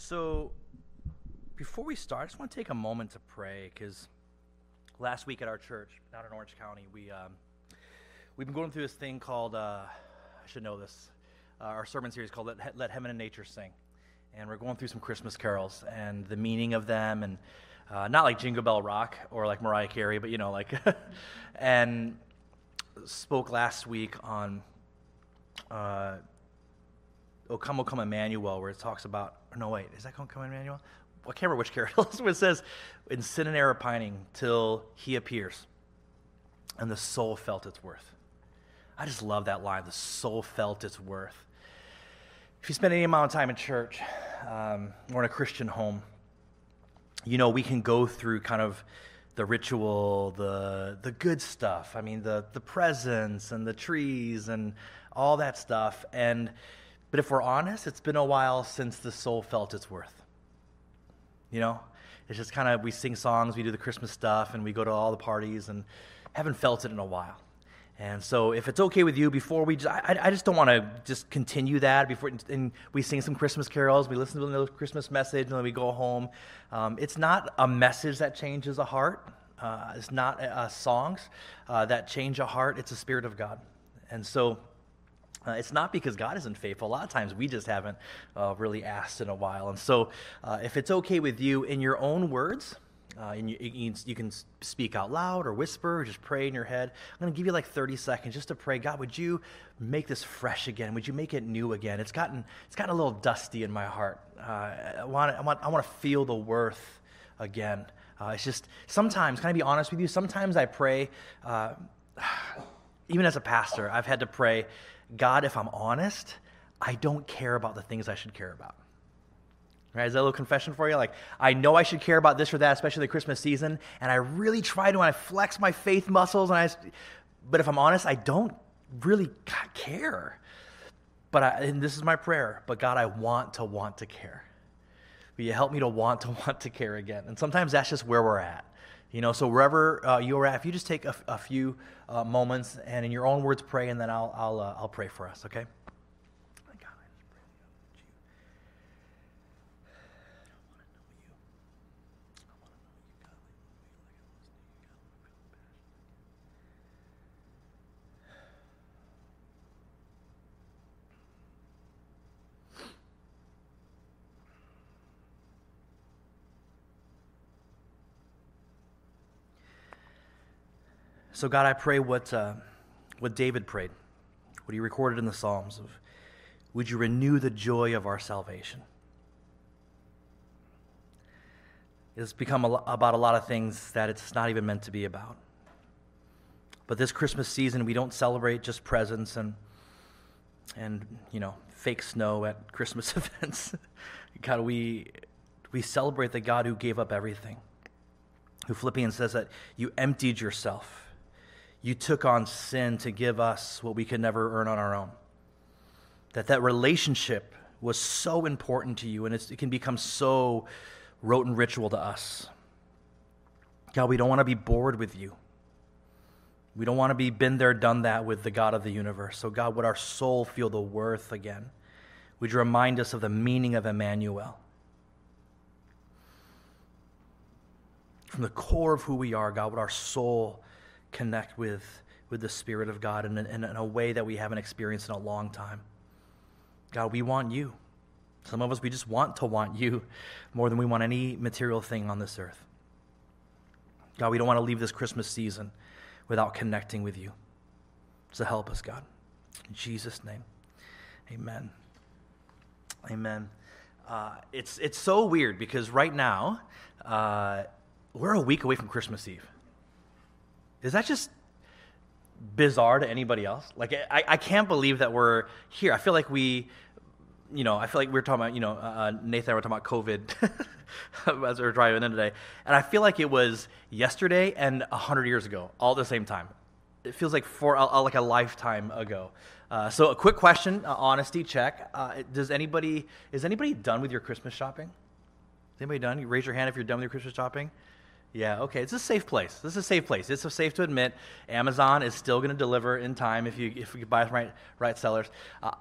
So, before we start, I just want to take a moment to pray because last week at our church down in Orange County, we um, we've been going through this thing called uh, I should know this. Uh, our sermon series called Let, Let Heaven and Nature Sing, and we're going through some Christmas carols and the meaning of them, and uh, not like Jingle Bell Rock or like Mariah Carey, but you know, like, and spoke last week on uh, O Come, O Come Emmanuel, where it talks about, no, wait, is that Come, Come Emmanuel? I can't remember which carol it it says, in sin and error pining till he appears, and the soul felt its worth. I just love that line, the soul felt its worth. If you spend any amount of time in church um, or in a Christian home, you know, we can go through kind of the ritual, the, the good stuff. I mean, the, the presents and the trees and all that stuff. And but if we're honest, it's been a while since the soul felt its worth. You know, it's just kind of we sing songs, we do the Christmas stuff, and we go to all the parties, and haven't felt it in a while. And so, if it's okay with you, before we, just, I, I just don't want to just continue that. Before and we sing some Christmas carols, we listen to the Christmas message, and then we go home. Um, it's not a message that changes a heart. Uh, it's not songs uh, that change a heart. It's the Spirit of God. And so, uh, it's not because God isn't faithful. A lot of times we just haven't uh, really asked in a while. And so, uh, if it's okay with you, in your own words, uh, and you, you, can speak out loud or whisper or just pray in your head. I'm going to give you like 30 seconds just to pray. God, would you make this fresh again? Would you make it new again? It's gotten, it's gotten a little dusty in my heart. Uh, I, want, I, want, I want to feel the worth again. Uh, it's just sometimes, can I be honest with you? Sometimes I pray, even as a pastor, I've had to pray God, if I'm honest, I don't care about the things I should care about. Right? Is that a little confession for you? Like, I know I should care about this or that, especially the Christmas season, and I really try to, and I flex my faith muscles, and I, but if I'm honest, I don't really care. But I, and this is my prayer, but God, I want to want to care. Will you help me to want to want to care again? And sometimes that's just where we're at. You know, so wherever uh, you're at, if you just take a, a few uh, moments and in your own words pray, and then I'll, I'll, uh, I'll pray for us, okay? So, God, I pray what, uh, what David prayed, what he recorded in the Psalms of, would you renew the joy of our salvation? It's become a, about a lot of things that it's not even meant to be about. But this Christmas season, we don't celebrate just presents and, and you know, fake snow at Christmas events. God, we, we celebrate the God who gave up everything, who Philippians says that you emptied yourself you took on sin to give us what we could never earn on our own. That that relationship was so important to you and it can become so rote and ritual to us. God, we don't want to be bored with you. We don't want to be been there, done that with the God of the universe. So, God, would our soul feel the worth again? Would you remind us of the meaning of Emmanuel? From the core of who we are, God, would our soul connect with, with the Spirit of God in, in, in a way that we haven't experienced in a long time. God, we want you. Some of us, we just want to want you more than we want any material thing on this earth. God, we don't want to leave this Christmas season without connecting with you. So help us, God. In Jesus' name, amen. Amen. Uh, it's, it's so weird because right now, uh, we're a week away from Christmas Eve. Is that just bizarre to anybody else? Like, I, I can't believe that we're here. I feel like we, you know, I feel like we are talking about, you know, uh, Nathan and I were talking about COVID as we were driving in today. And I feel like it was yesterday and 100 years ago, all at the same time. It feels like for uh, like a lifetime ago. Uh, so, a quick question, uh, honesty check. Uh, does anybody, is anybody done with your Christmas shopping? Is anybody done? You raise your hand if you're done with your Christmas shopping. Yeah, okay. It's a safe place. This is a safe place. It's safe to admit Amazon is still going to deliver in time if you, if you buy from right, right sellers. Uh,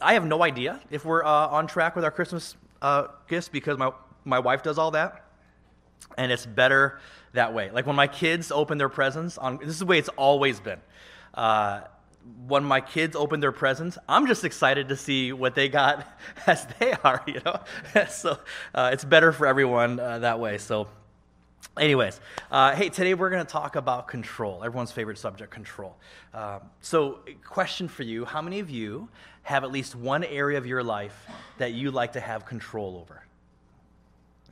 I have no idea if we're uh, on track with our Christmas uh, gifts because my, my wife does all that. And it's better that way. Like when my kids open their presents, on, this is the way it's always been. Uh, when my kids open their presents, I'm just excited to see what they got as they are, you know? so uh, it's better for everyone uh, that way. So, anyways, uh, hey, today we're going to talk about control, everyone's favorite subject, control. Um, so, question for you How many of you have at least one area of your life that you like to have control over?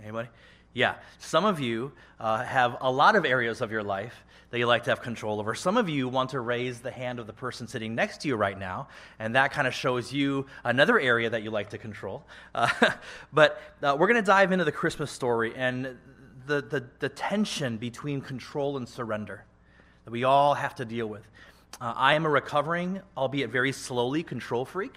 Anybody? Yeah, some of you uh, have a lot of areas of your life that you like to have control over. Some of you want to raise the hand of the person sitting next to you right now, and that kind of shows you another area that you like to control. Uh, but uh, we're going to dive into the Christmas story and the, the, the, tension between control and surrender that we all have to deal with. Uh, I am a recovering, albeit very slowly, control freak.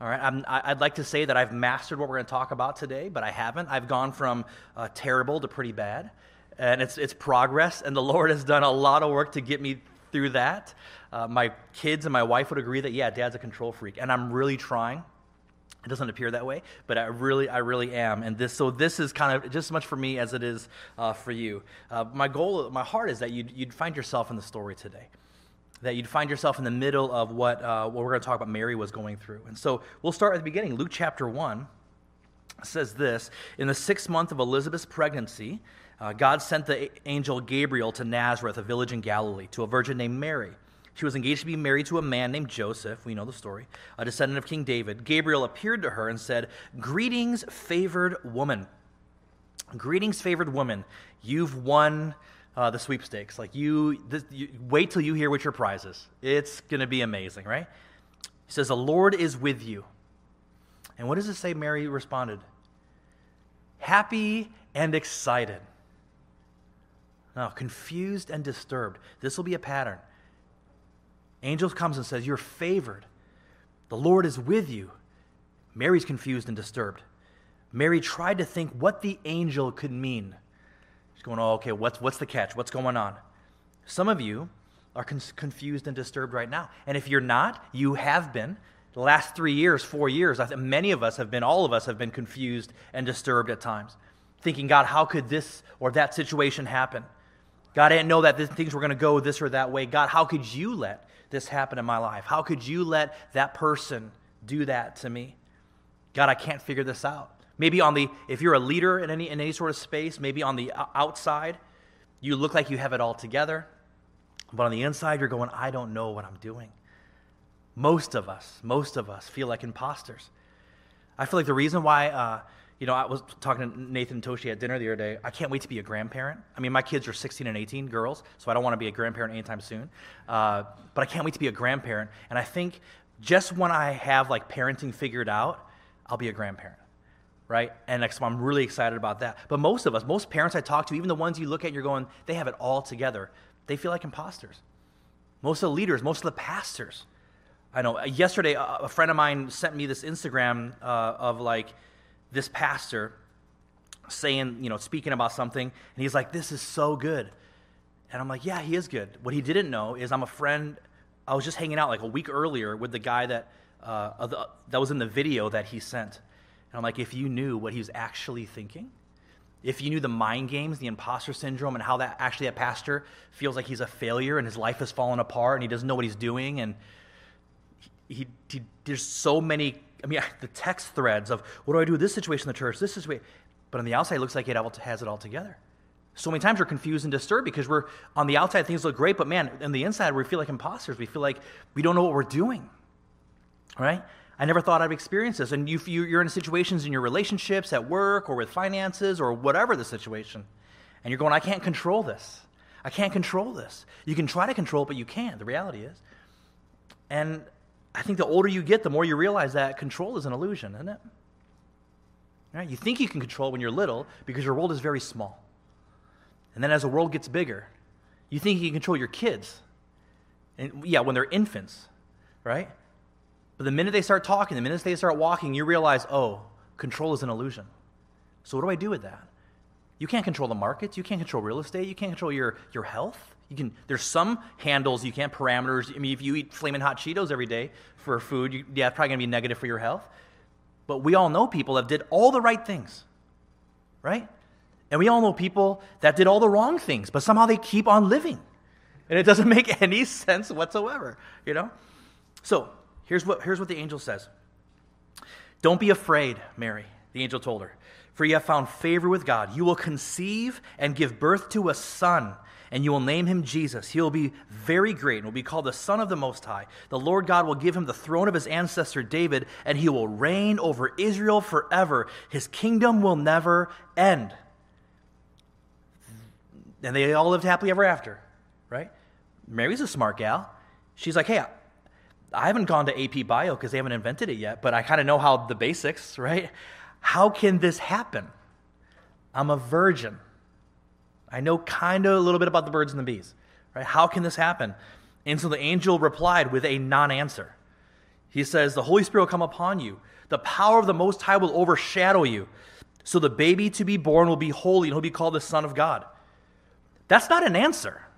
All right, I'm, I'd like to say that I've mastered what we're going to talk about today, but I haven't. I've gone from uh, terrible to pretty bad, and it's, it's progress, and the Lord has done a lot of work to get me through that. Uh, my kids and my wife would agree that, yeah, dad's a control freak, and I'm really trying. It doesn't appear that way, but I really, I really am. And this, so this is kind of just as much for me as it is uh, for you. Uh, my goal, my heart is that you'd, you'd find yourself in the story today that you'd find yourself in the middle of what, uh, what we're going to talk about Mary was going through. And so we'll start at the beginning. Luke chapter 1 says this In the sixth month of Elizabeth's pregnancy, uh, God sent the angel Gabriel to Nazareth, a village in Galilee, to a virgin named Mary. She was engaged to be married to a man named Joseph, we know the story, a descendant of King David. Gabriel appeared to her and said, Greetings, favored woman. Greetings, favored woman. You've won uh, the sweepstakes. Like you, this, you, wait till you hear what your prize is. It's going to be amazing, right? He says, "The Lord is with you." And what does it say? Mary responded, "Happy and excited." Now, confused and disturbed. This will be a pattern. Angel comes and says, "You're favored. The Lord is with you." Mary's confused and disturbed. Mary tried to think what the angel could mean She's going, oh, okay, what's, what's the catch? What's going on? Some of you are con- confused and disturbed right now. And if you're not, you have been. The last three years, four years, I many of us have been, all of us have been confused and disturbed at times, thinking, God, how could this or that situation happen? God, I didn't know that things were going to go this or that way. God, how could you let this happen in my life? How could you let that person do that to me? God, I can't figure this out. Maybe on the, if you're a leader in any, in any sort of space, maybe on the outside, you look like you have it all together. But on the inside, you're going, I don't know what I'm doing. Most of us, most of us feel like imposters. I feel like the reason why, uh, you know, I was talking to Nathan Toshi at dinner the other day. I can't wait to be a grandparent. I mean, my kids are 16 and 18, girls, so I don't want to be a grandparent anytime soon. Uh, but I can't wait to be a grandparent. And I think just when I have like parenting figured out, I'll be a grandparent right? And so I'm really excited about that. But most of us, most parents I talk to, even the ones you look at, and you're going, they have it all together. They feel like imposters. Most of the leaders, most of the pastors. I know. Yesterday, a friend of mine sent me this Instagram uh, of like this pastor saying, you know, speaking about something, and he's like, "This is so good," and I'm like, "Yeah, he is good." What he didn't know is I'm a friend. I was just hanging out like a week earlier with the guy that uh, that was in the video that he sent. And I'm like, if you knew what he was actually thinking, if you knew the mind games, the imposter syndrome, and how that actually that pastor feels like he's a failure and his life has fallen apart and he doesn't know what he's doing, and he, he there's so many. I mean, the text threads of what do I do with this situation in the church, this situation, but on the outside, it looks like it has it all together. So many times we're confused and disturbed because we're on the outside things look great, but man, on the inside we feel like imposters. We feel like we don't know what we're doing, right? I never thought I'd experience this. And you, you're in situations in your relationships, at work, or with finances, or whatever the situation. And you're going, I can't control this. I can't control this. You can try to control it, but you can't. The reality is. And I think the older you get, the more you realize that control is an illusion, isn't it? Right? You think you can control when you're little because your world is very small. And then as the world gets bigger, you think you can control your kids. And yeah, when they're infants, right? But the minute they start talking, the minute they start walking, you realize, oh, control is an illusion. So what do I do with that? You can't control the markets. You can't control real estate. You can't control your, your health. You can, there's some handles you can't, parameters. I mean, if you eat flaming hot Cheetos every day for food, you, yeah, it's probably going to be negative for your health. But we all know people that did all the right things, right? And we all know people that did all the wrong things, but somehow they keep on living. And it doesn't make any sense whatsoever, you know? So here's what, here's what the angel says Don't be afraid, Mary, the angel told her, for you have found favor with God. You will conceive and give birth to a son and you will name him Jesus. He will be very great and will be called the Son of the Most High. The Lord God will give him the throne of his ancestor David, and he will reign over Israel forever. His kingdom will never end. And they all lived happily ever after, right? Mary's a smart gal. She's like, hey, I haven't gone to AP Bio because they haven't invented it yet, but I kind of know how the basics, right? How can this happen? I'm a virgin. I know kind of a little bit about the birds and the bees. Right? How can this happen? And so the angel replied with a non answer. He says, The Holy Spirit will come upon you. The power of the Most High will overshadow you. So the baby to be born will be holy and he'll be called the Son of God. That's not an answer.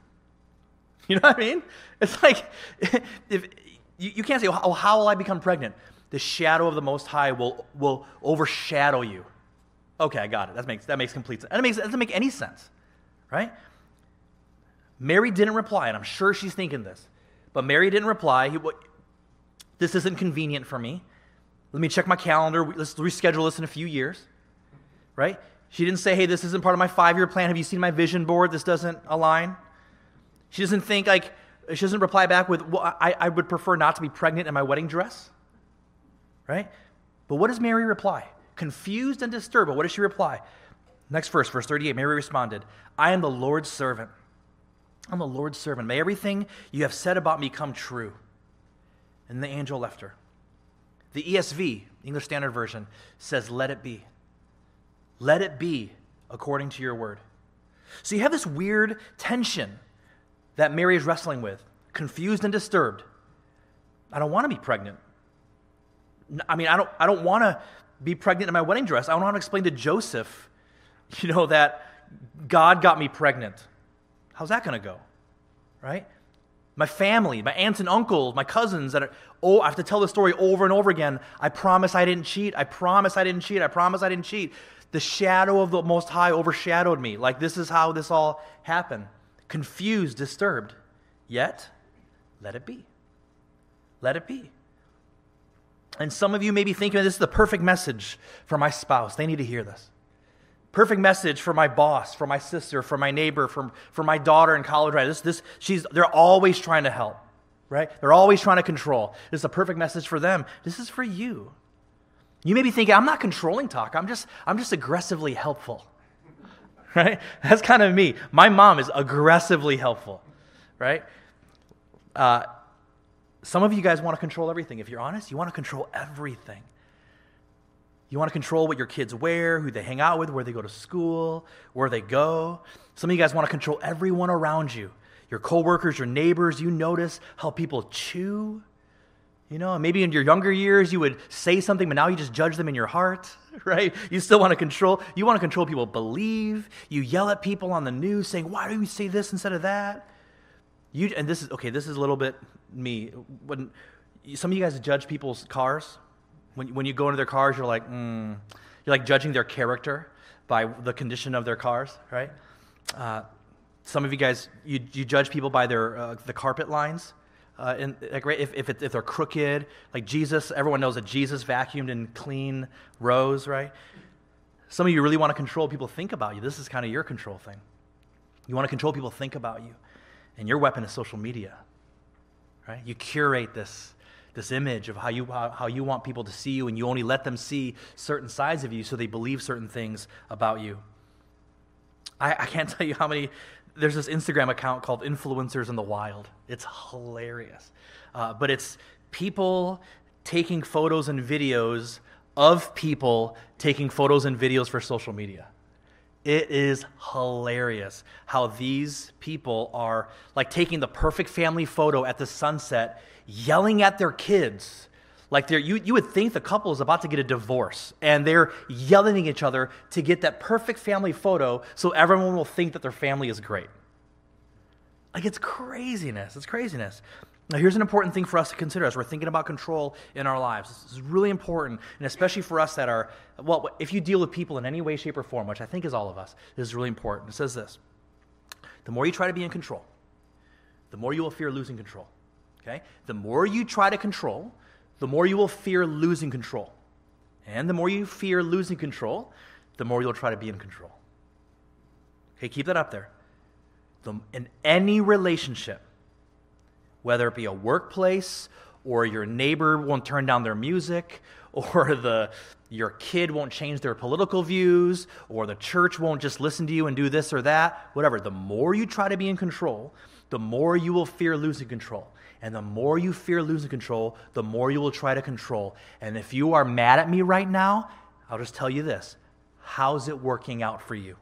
You know what I mean? It's like, if, you, you can't say, oh, how will I become pregnant? The shadow of the Most High will, will overshadow you. Okay, I got it. That makes, that makes complete sense. That, makes, that doesn't make any sense right? Mary didn't reply, and I'm sure she's thinking this. But Mary didn't reply. He, what, this isn't convenient for me. Let me check my calendar. Let's reschedule this in a few years, right? She didn't say, hey, this isn't part of my five year plan. Have you seen my vision board? This doesn't align. She doesn't think, like, she doesn't reply back with, well, I, I would prefer not to be pregnant in my wedding dress, right? But what does Mary reply? Confused and disturbed. But what does she reply? Next verse, verse 38 Mary responded, I am the Lord's servant. I'm the Lord's servant. May everything you have said about me come true. And the angel left her. The ESV, English Standard Version, says, Let it be. Let it be according to your word. So you have this weird tension that Mary is wrestling with, confused and disturbed. I don't want to be pregnant. I mean, I don't, I don't want to be pregnant in my wedding dress. I don't want to explain to Joseph you know, that God got me pregnant. How's that going to go? Right? My family, my aunts and uncles, my cousins that are, oh, I have to tell the story over and over again. I promise I didn't cheat. I promise I didn't cheat. I promise I didn't cheat. The shadow of the Most High overshadowed me. Like, this is how this all happened. Confused, disturbed. Yet, let it be. Let it be. And some of you may be thinking this is the perfect message for my spouse. They need to hear this. Perfect message for my boss, for my sister, for my neighbor, for, for my daughter in college. Right? This, this, she's, they're always trying to help, right? They're always trying to control. This is a perfect message for them. This is for you. You may be thinking, I'm not controlling talk. I'm just, I'm just aggressively helpful, right? That's kind of me. My mom is aggressively helpful, right? Uh, some of you guys want to control everything. If you're honest, you want to control everything. You want to control what your kids wear, who they hang out with, where they go to school, where they go. Some of you guys want to control everyone around you your coworkers, your neighbors. You notice how people chew. You know, maybe in your younger years you would say something, but now you just judge them in your heart, right? You still want to control. You want to control people believe. You yell at people on the news saying, "Why do you say this instead of that?" You and this is okay. This is a little bit me. When some of you guys judge people's cars, when, when you go into their cars, you're like, mm, you're like judging their character by the condition of their cars, right? Uh, some of you guys, you, you judge people by their uh, the carpet lines. Uh, and like, right, if, if, it, if they're crooked, like Jesus, everyone knows that Jesus vacuumed and clean rows, right? Some of you really want to control people think about you. This is kind of your control thing. You want to control people think about you. And your weapon is social media, right? You curate this this image of how you, how, you want people to see you, and you only let them see certain sides of you so they believe certain things about you. I, I can't tell you how many, there's this Instagram account called Influencers in the Wild. It's hilarious. Uh, but it's people taking photos and videos of people taking photos and videos for social media. It is hilarious how these people are like taking the perfect family photo at the sunset yelling at their kids. Like they're, you, you would think the couple is about to get a divorce, and they're yelling at each other to get that perfect family photo so everyone will think that their family is great. Like it's craziness. It's craziness. Now, here's an important thing for us to consider as we're thinking about control in our lives. This is really important, and especially for us that are, well, if you deal with people in any way, shape, or form, which I think is all of us, this is really important. It says this The more you try to be in control, the more you will fear losing control. Okay? The more you try to control, the more you will fear losing control. And the more you fear losing control, the more you'll try to be in control. Okay, keep that up there. The, in any relationship, whether it be a workplace or your neighbor won't turn down their music or the your kid won't change their political views or the church won't just listen to you and do this or that whatever the more you try to be in control the more you will fear losing control and the more you fear losing control the more you will try to control. And if you are mad at me right now i'll just tell you this. How's it working out for you?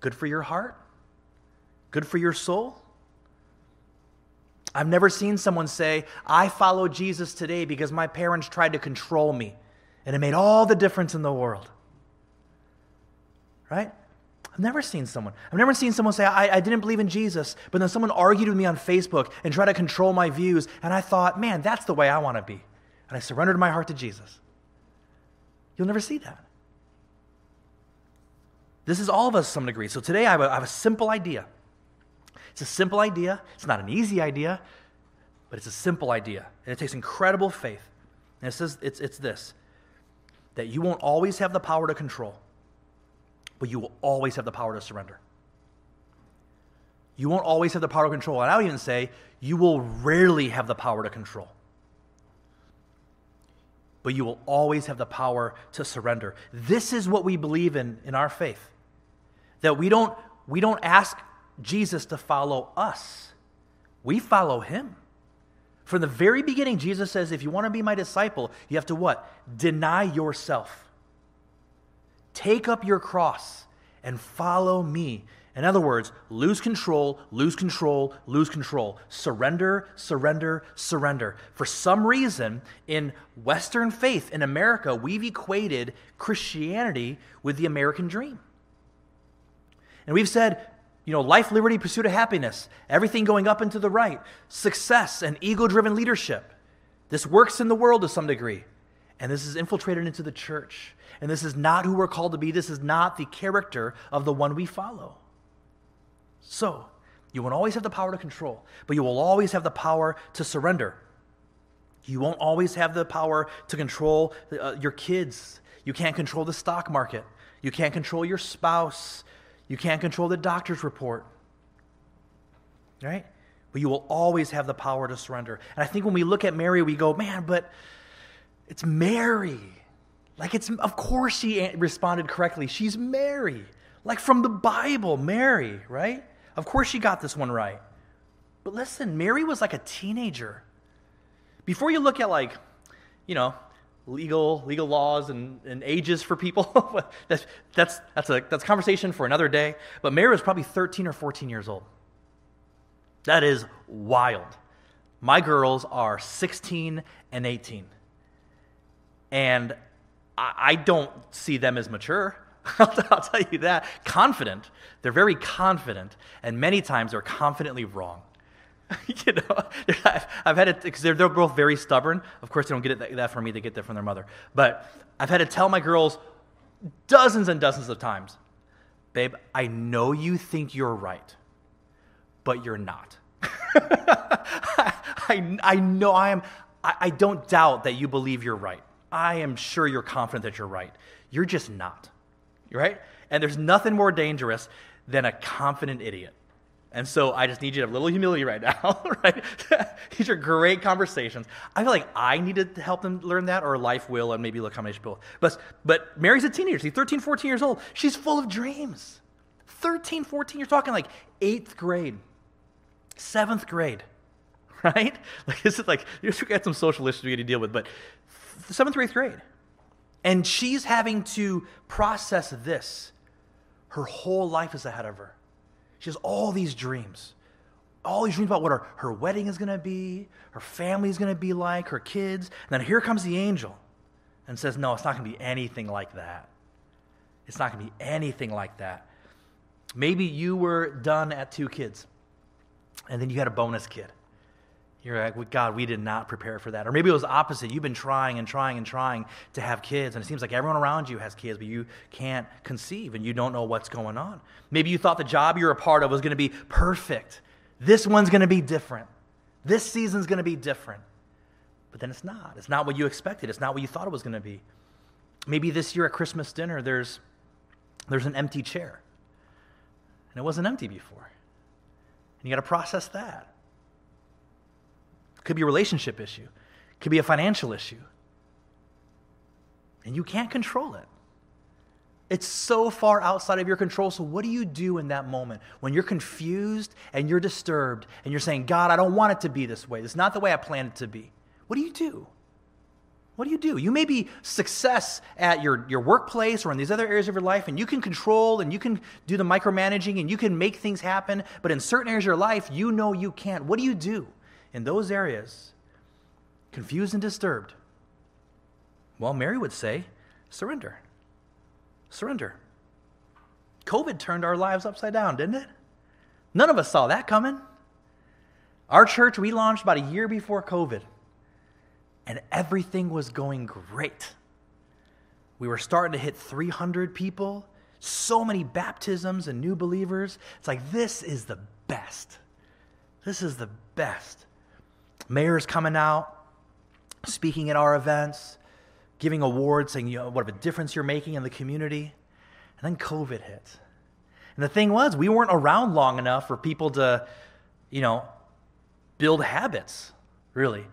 Good for your heart? Good for your soul? I've never seen someone say, I follow Jesus today because my parents tried to control me, and it made all the difference in the world. Right? I've never seen someone. I've never seen someone say, I, I, didn't believe in Jesus, but then someone argued with me on Facebook and tried to control my views, and I thought, man, that's the way I want to be. And I surrendered my heart to Jesus. You'll never see that. This is all of us to some degree. So today I have a, I have a simple idea. It's a simple idea. It's not an easy idea, but it's a simple idea. And it takes incredible faith. And it says it's, it's this that you won't always have the power to control, but you will always have the power to surrender. You won't always have the power to control. And I would even say you will rarely have the power to control. But you will always have the power to surrender. This is what we believe in in our faith. That we don't, we don't ask Jesus to follow us, we follow him. From the very beginning, Jesus says, if you want to be my disciple, you have to what? Deny yourself. Take up your cross and follow me. In other words, lose control, lose control, lose control. Surrender, surrender, surrender. For some reason, in Western faith, in America, we've equated Christianity with the American dream. And we've said you know, life, liberty, pursuit of happiness, everything going up and to the right, success and ego driven leadership. This works in the world to some degree. And this is infiltrated into the church. And this is not who we're called to be. This is not the character of the one we follow. So, you won't always have the power to control, but you will always have the power to surrender. You won't always have the power to control uh, your kids. You can't control the stock market. You can't control your spouse. You can't control the doctor's report. Right? But you will always have the power to surrender. And I think when we look at Mary, we go, man, but it's Mary. Like, it's, of course, she responded correctly. She's Mary. Like from the Bible, Mary, right? Of course, she got this one right. But listen, Mary was like a teenager. Before you look at, like, you know, legal legal laws and, and ages for people. that's, that's, that's, a, that's a conversation for another day. But Mary was probably 13 or 14 years old. That is wild. My girls are 16 and 18. And I, I don't see them as mature. I'll, tell you that. Confident. They're very confident. And many times they're confidently wrong. you know, I've, I've had it because they're, they're both very stubborn. Of course, they don't get it that, that from me; they get that from their mother. But I've had to tell my girls dozens and dozens of times, babe, I know you think you're right, but you're not. I, I know I am. I, I don't doubt that you believe you're right. I am sure you're confident that you're right. You're just not. Right? And there's nothing more dangerous than a confident idiot. And so I just need you to have a little humility right now, right? These are great conversations. I feel like I needed to help them learn that, or life will, and maybe a combination of both. But, but Mary's a teenager. She's 13, 14 years old. She's full of dreams. 13, 14, you're talking like eighth grade, seventh grade, right? Like this is like, you got some social issues we got to deal with, but seventh or eighth grade. And she's having to process this. Her whole life is ahead of her. She has all these dreams. All these dreams about what her, her wedding is going to be, her family is going to be like, her kids. And then here comes the angel and says, No, it's not going to be anything like that. It's not going to be anything like that. Maybe you were done at two kids. and then you had a bonus kid. You're like, well, God, we did not prepare for that. Or maybe it was opposite. You've been trying and trying and trying to have kids, and it seems like everyone around you has kids, but you can't conceive and you don't know what's going on. Maybe you thought the job you're a part of was going to be perfect. This one's going to be different. This season's going to be different. But then it's not. It's not what you expected. It's not what you thought it was going to be. Maybe this year at Christmas dinner, there's, there's an empty chair. And it wasn't empty before. And you got to process that. Could be a relationship issue, could be a financial issue. And you can't control it. It's so far outside of your control. So, what do you do in that moment when you're confused and you're disturbed and you're saying, God, I don't want it to be this way? It's not the way I planned it to be. What do you do? What do you do? You may be success at your, your workplace or in these other areas of your life, and you can control and you can do the micromanaging and you can make things happen, but in certain areas of your life, you know you can't. What do you do in those areas? Confused and disturbed. Well, Mary would say, surrender. Surrender. COVID turned our lives upside down, didn't it? None of us saw that coming. Our church, we launched about a year before COVID and everything was going great. We were starting to hit 300 people, so many baptisms and new believers. It's like, this is the best. This is the best. Mayor's coming out, speaking at our events, giving awards, saying, you know, what a difference you're making in the community. And then COVID hit. And the thing was, we weren't around long enough for people to, you know, build habits, really.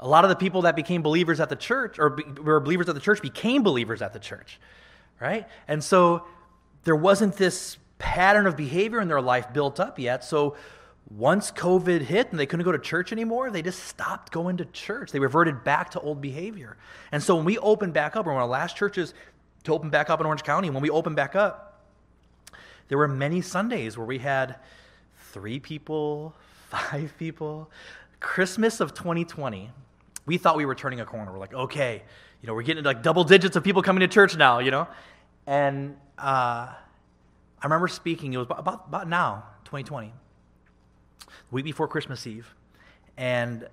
A lot of the people that became believers at the church, or be, were believers at the church, became believers at the church, right? And so there wasn't this pattern of behavior in their life built up yet. So once COVID hit and they couldn't go to church anymore, they just stopped going to church. They reverted back to old behavior. And so when we opened back up, one of the last churches to open back up in Orange County, when we opened back up, there were many Sundays where we had three people, five people. Christmas of 2020, we thought we were turning a corner. We're like, okay, you know, we're getting like double digits of people coming to church now, you know? And uh, I remember speaking, it was about, about now, 2020, the week before Christmas Eve. And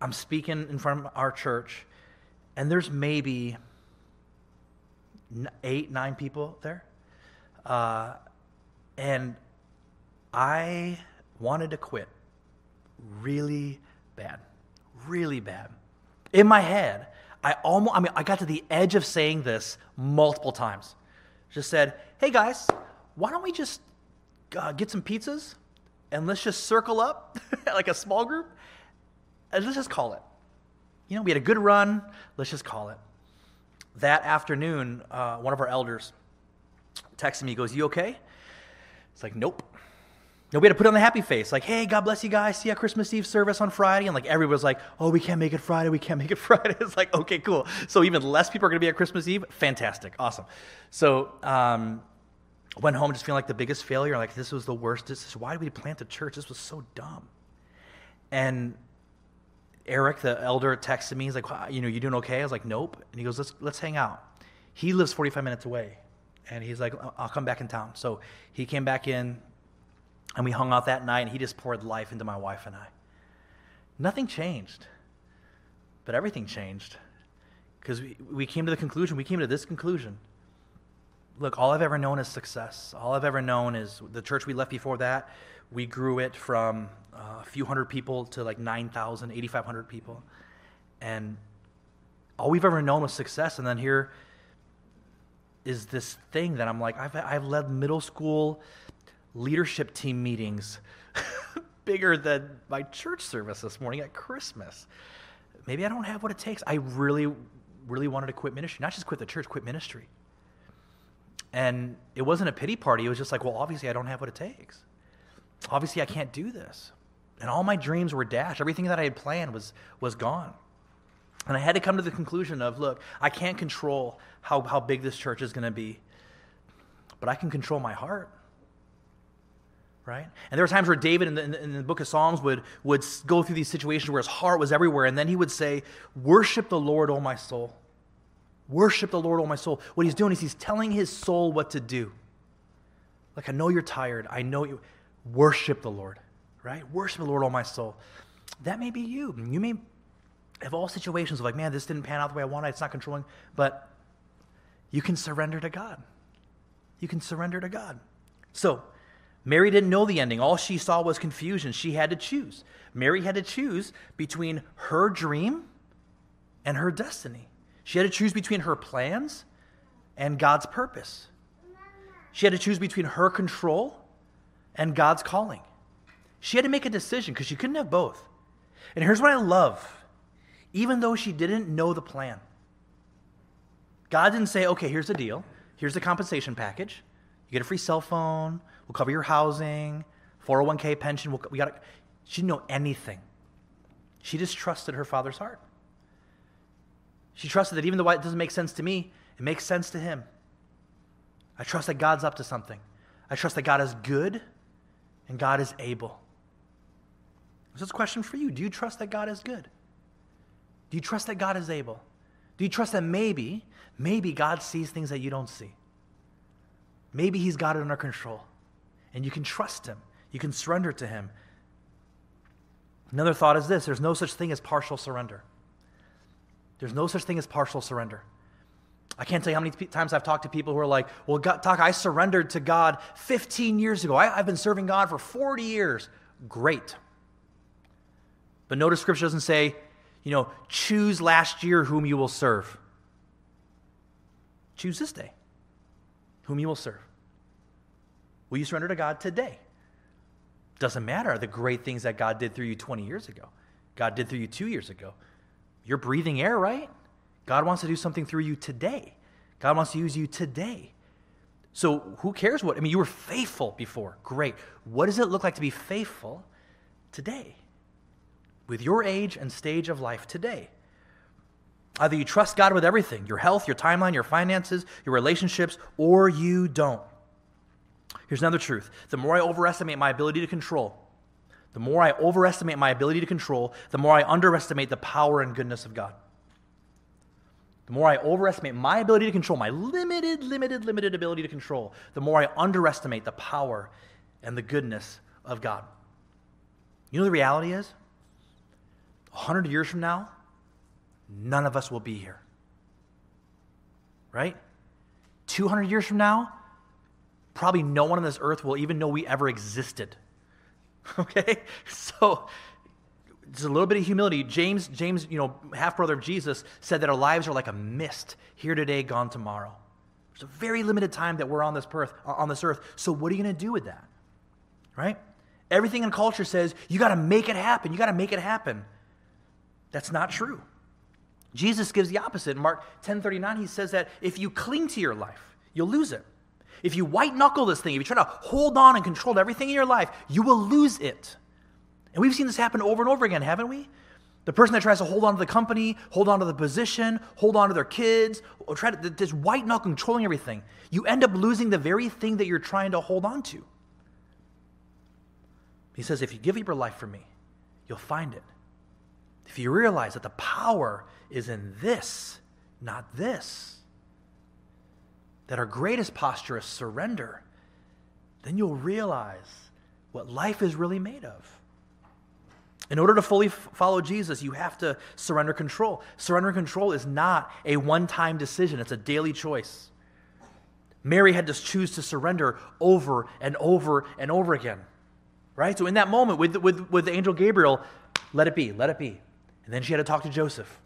I'm speaking in front of our church, and there's maybe eight, nine people there. Uh, and I wanted to quit really bad, really bad in my head, I almost, I mean, I got to the edge of saying this multiple times. Just said, hey guys, why don't we just uh, get some pizzas and let's just circle up like a small group and let's just call it. You know, we had a good run, let's just call it. That afternoon, uh, one of our elders texted me, goes, You okay? It's like, Nope. Know, we had to put on the happy face, like, hey, God bless you guys. See at Christmas Eve service on Friday. And like everybody was like, oh, we can't make it Friday. We can't make it Friday. It's like, okay, cool. So even less people are going to be at Christmas Eve. Fantastic. Awesome. So um, went home just feeling like the biggest failure. Like, this was the worst. This is, why did we plant a church? This was so dumb. And Eric, the elder, texted me. He's like, you know, you doing okay? I was like, nope. And he goes, let's, let's hang out. He lives 45 minutes away. And he's like, I'll come back in town. So he came back in, and we hung out that night, and he just poured life into my wife and I. Nothing changed, but everything changed because we, we came to the conclusion, we came to this conclusion. Look, all I've ever known is success. All I've ever known is the church we left before that. We grew it from uh, a few hundred people to like 9,000, 8,500 people. And all we've ever known was success. And then here is this thing that I'm like, I've, I've led middle school leadership team meetings bigger than my church service this morning at Christmas. Maybe I don't have what it takes. I really, really wanted to quit ministry, not just quit the church, quit ministry. And it wasn't a pity party. It was just like, well, obviously, I don't have what it takes. Obviously, I can't do this. And all my dreams were dashed. Everything that I had planned was, was gone. And I had to come to the conclusion of look, I can't control how, how big this church is going to be, but I can control my heart right? And there were times where David in the, in the, book of Psalms would, would go through these situations where his heart was everywhere, and then he would say, Worship the Lord, O my soul. Worship the Lord, O my soul. What he's doing is he's telling his soul what to do. Like, I know you're tired. I know you. Worship the Lord, right? Worship the Lord, all my soul. That may be you. You may have all situations of like, man, this didn't pan out the way I wanted. It's not controlling. But you can surrender to God. You can surrender to God. So, Mary didn't know the ending. All she saw was confusion. She had to choose. Mary had to choose between her dream and her destiny. She had to choose between her plans and God's purpose. She had to choose between her control and God's calling. She had to make a decision because she couldn't have both. And here's what I love even though she didn't know the plan, God didn't say, okay, here's the deal. Here's the compensation package. You get a free cell phone. We'll cover your housing, 401k pension. We'll, we got. She didn't know anything. She just trusted her father's heart. She trusted that even though it doesn't make sense to me, it makes sense to him. I trust that God's up to something. I trust that God is good and God is able. So this question for you. Do you trust that God is good? Do you trust that God is able? Do you trust that maybe, maybe God sees things that you don't see? Maybe He's got it under control. And you can trust Him, you can surrender to Him. Another thought is this there's no such thing as partial surrender. There's no such thing as partial surrender. I can't tell you how many times I've talked to people who are like, well, God, Doc, I surrendered to God 15 years ago. I, I've been serving God for 40 years. Great. But notice Scripture doesn't say, you know, choose last year whom you will serve. Choose this day whom you will serve. Will you surrender to God today? Doesn't matter the great things that God did through you 20 years ago, God did through you two years ago. You're breathing air, right? God wants to do something through you today. God wants to use you today. So who cares what? I mean, you were faithful before. Great. What does it look like to be faithful today? With your age and stage of life today. Either you trust God with everything your health, your timeline, your finances, your relationships, or you don't. Here's another truth the more I overestimate my ability to control, the more I overestimate my ability to control, the more I underestimate the power and goodness of God. The more I overestimate my ability to control, my limited, limited, limited ability to control, the more I underestimate the power and the goodness of God. You know the reality is? 100 years from now, none of us will be here. Right? 200 years from now, probably no one on this earth will even know we ever existed. Okay? So, just a little bit of humility. James, James, you know, half brother of Jesus, said that our lives are like a mist, here today, gone tomorrow. There's a very limited time that we're on this earth. Uh, on this earth. So, what are you going to do with that? Right? Everything in culture says you got to make it happen. You got to make it happen. That's not true. Jesus gives the opposite. In Mark 10:39, he says that if you cling to your life, you'll lose it. If you white knuckle this thing, if you try to hold on and control everything in your life, you will lose it. And we've seen this happen over and over again, haven't we? The person that tries to hold on to the company, hold on to the position, hold on to their kids, or try to just white knuckle controlling everything, you end up losing the very thing that you're trying to hold on to. He says, if you give up your life for me, you'll find it. If you realize that the power is in this, not this, that our greatest posture is surrender, then you'll realize what life is really made of. In order to fully f- follow Jesus, you have to surrender control. Surrender control is not a one time decision, it's a daily choice. Mary had to choose to surrender over and over and over again. Right? So, in that moment with, with, with the angel Gabriel, let it be, let it be. And then she had to talk to Joseph,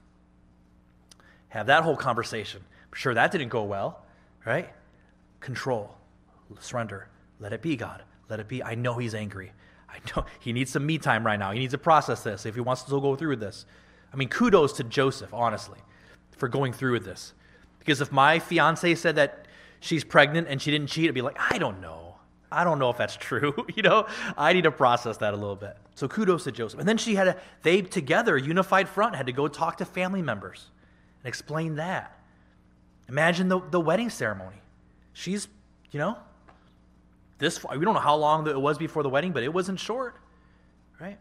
have that whole conversation. I'm sure that didn't go well, right? Control, surrender, let it be, God. Let it be. I know he's angry. I know he needs some me time right now. He needs to process this if he wants to go through with this. I mean, kudos to Joseph, honestly, for going through with this. Because if my fiance said that she's pregnant and she didn't cheat, I'd be like, I don't know. I don't know if that's true. you know, I need to process that a little bit. So kudos to Joseph. And then she had a, they together, unified front, had to go talk to family members and explain that. Imagine the, the wedding ceremony. She's, you know, this we don't know how long it was before the wedding, but it wasn't short, right?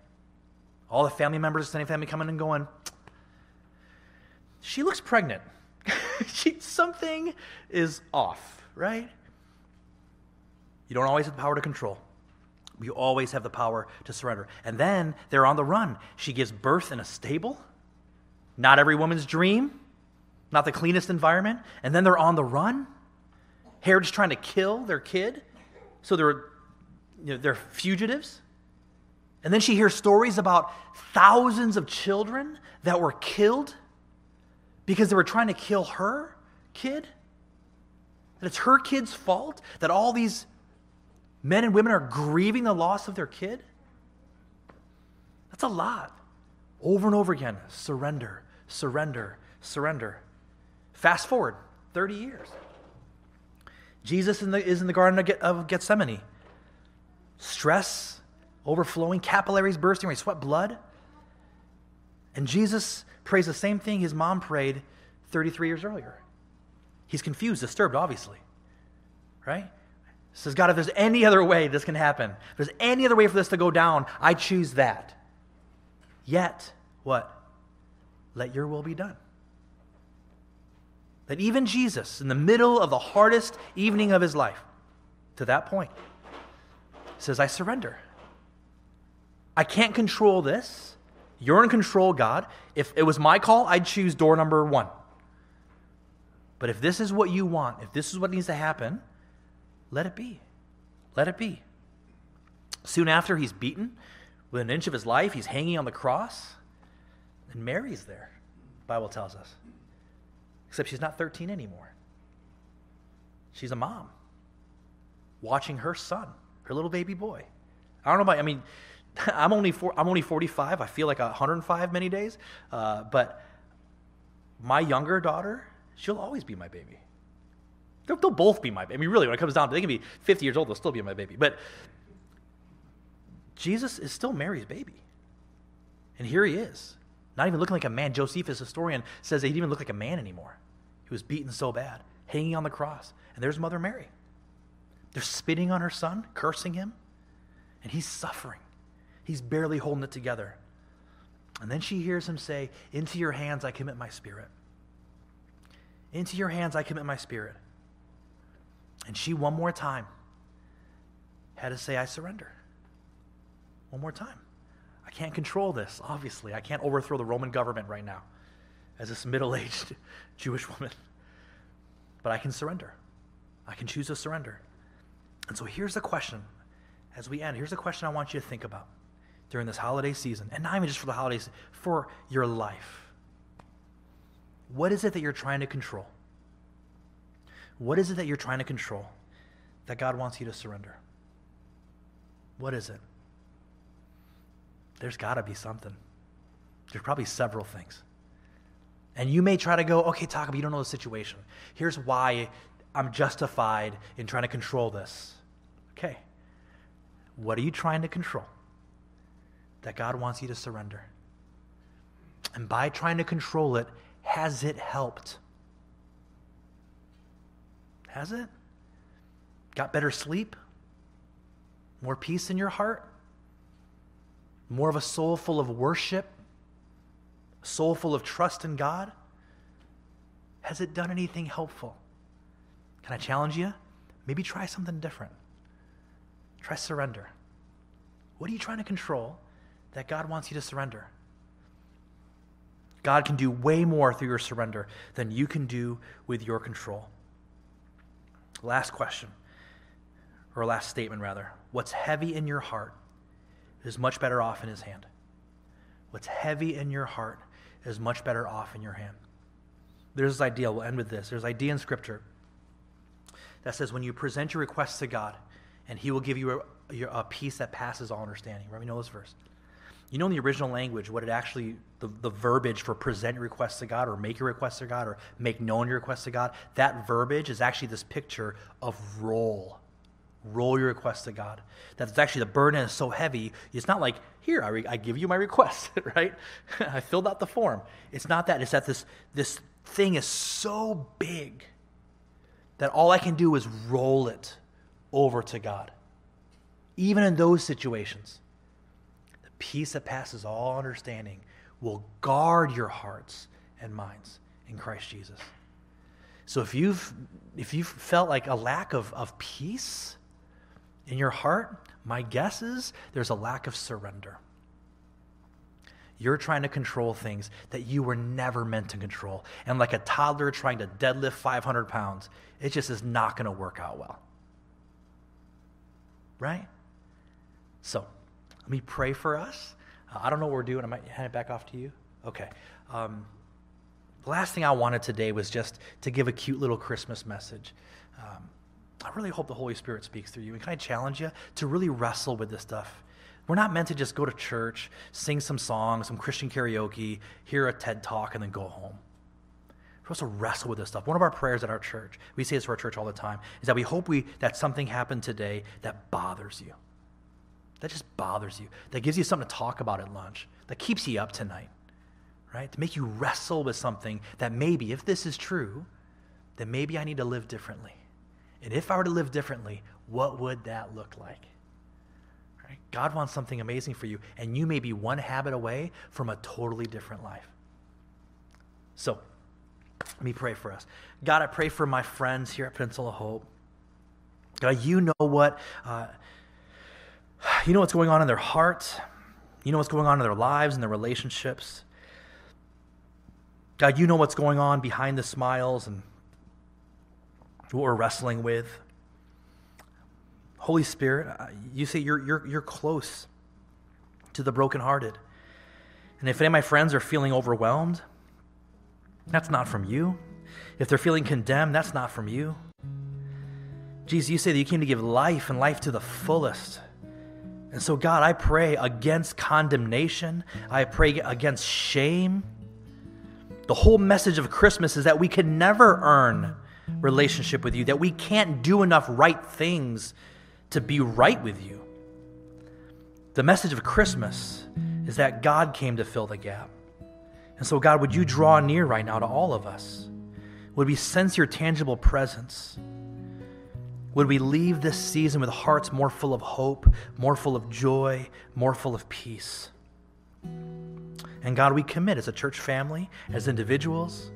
All the family members, extended family coming and going. She looks pregnant. she, something is off, right? You don't always have the power to control. We always have the power to surrender. And then they're on the run. She gives birth in a stable. Not every woman's dream, not the cleanest environment. And then they're on the run. Herod's trying to kill their kid. So they're, you know, they're fugitives. And then she hears stories about thousands of children that were killed because they were trying to kill her kid. That it's her kid's fault that all these men and women are grieving the loss of their kid? That's a lot. Over and over again surrender, surrender, surrender. Fast forward 30 years. Jesus in the, is in the Garden of Gethsemane. Stress, overflowing, capillaries bursting, he sweat blood. And Jesus prays the same thing his mom prayed 33 years earlier. He's confused, disturbed, obviously. Right? says, God, if there's any other way this can happen, if there's any other way for this to go down, I choose that. Yet, what? Let your will be done. That even Jesus, in the middle of the hardest evening of his life, to that point, says, I surrender. I can't control this. You're in control, God. If it was my call, I'd choose door number one. But if this is what you want, if this is what needs to happen, let it be. Let it be. Soon after, he's beaten with an inch of his life. He's hanging on the cross. And Mary's there, Bible tells us. Except she's not 13 anymore. She's a mom watching her son, her little baby boy. I don't know about, I mean, I'm only, four, I'm only 45. I feel like 105 many days. Uh, but my younger daughter, she'll always be my baby. They'll, they'll both be my baby. I mean, really, when it comes down to it, they can be 50 years old, they'll still be my baby. But Jesus is still Mary's baby. And here he is, not even looking like a man. Josephus, historian, says he didn't even look like a man anymore. He was beaten so bad, hanging on the cross. And there's Mother Mary. They're spitting on her son, cursing him, and he's suffering. He's barely holding it together. And then she hears him say, Into your hands I commit my spirit. Into your hands I commit my spirit. And she, one more time, had to say, I surrender. One more time. Can't control this, obviously. I can't overthrow the Roman government right now as this middle aged Jewish woman. But I can surrender. I can choose to surrender. And so here's the question as we end. Here's the question I want you to think about during this holiday season, and not even just for the holidays, for your life. What is it that you're trying to control? What is it that you're trying to control that God wants you to surrender? What is it? There's got to be something. There's probably several things. And you may try to go, okay, about you don't know the situation. Here's why I'm justified in trying to control this. Okay. What are you trying to control that God wants you to surrender? And by trying to control it, has it helped? Has it? Got better sleep? More peace in your heart? More of a soul full of worship? A soul full of trust in God? Has it done anything helpful? Can I challenge you? Maybe try something different. Try surrender. What are you trying to control that God wants you to surrender? God can do way more through your surrender than you can do with your control. Last question, or last statement rather. What's heavy in your heart is much better off in his hand. What's heavy in your heart is much better off in your hand. There's this idea, we'll end with this. There's idea in Scripture that says when you present your requests to God, and he will give you a, a peace that passes all understanding. Right? We know this verse. You know in the original language what it actually, the, the verbiage for present your requests to God or make your requests to God or make known your requests to God, that verbiage is actually this picture of roll. Roll your requests to God. That's actually the burden is so heavy. It's not like, here, I, re- I give you my request, right? I filled out the form. It's not that. It's that this, this thing is so big that all I can do is roll it over to God. Even in those situations the peace that passes all understanding will guard your hearts and minds in Christ Jesus. So if you've if you've felt like a lack of, of peace, In your heart, my guess is there's a lack of surrender. You're trying to control things that you were never meant to control. And like a toddler trying to deadlift 500 pounds, it just is not going to work out well. Right? So, let me pray for us. Uh, I don't know what we're doing. I might hand it back off to you. Okay. Um, the last thing I wanted today was just to give a cute little Christmas message. Um, I really hope the Holy Spirit speaks through you. And can I challenge you to really wrestle with this stuff? We're not meant to just go to church, sing some songs, some Christian karaoke, hear a TED talk, and then go home. We're supposed to wrestle with this stuff. One of our prayers at our church, we say this to our church all the time, is that we hope we that something happened today that bothers you. That just bothers you. That gives you something to talk about at lunch. That keeps you up tonight. Right? To make you wrestle with something that maybe, if this is true, then maybe I need to live differently. And if I were to live differently, what would that look like? Right? God wants something amazing for you, and you may be one habit away from a totally different life. So, let me pray for us. God, I pray for my friends here at Peninsula Hope. God, you know what, uh, you know what's going on in their hearts. You know what's going on in their lives and their relationships. God, you know what's going on behind the smiles and what we're wrestling with. Holy Spirit, uh, you say you're, you're, you're close to the brokenhearted. And if any of my friends are feeling overwhelmed, that's not from you. If they're feeling condemned, that's not from you. Jesus, you say that you came to give life and life to the fullest. And so, God, I pray against condemnation. I pray against shame. The whole message of Christmas is that we can never earn relationship with you, that we can't do enough right things to be right with you. The message of Christmas is that God came to fill the gap. And so, God, would you draw near right now to all of us? Would we sense your tangible presence? Would we leave this season with hearts more full of hope, more full of joy, more full of peace? And God, we commit as a church family, as individuals,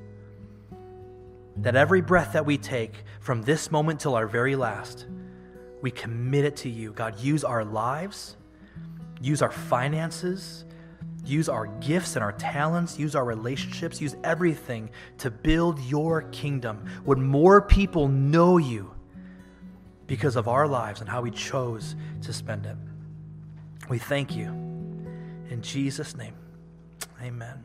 that every breath that we take from this moment till our very last, we commit it to you. God, use our lives, use our finances, use our gifts and our talents, use our relationships, use everything to build your kingdom. Would more people know you because of our lives and how we chose to spend it? We thank you. In Jesus' name, amen.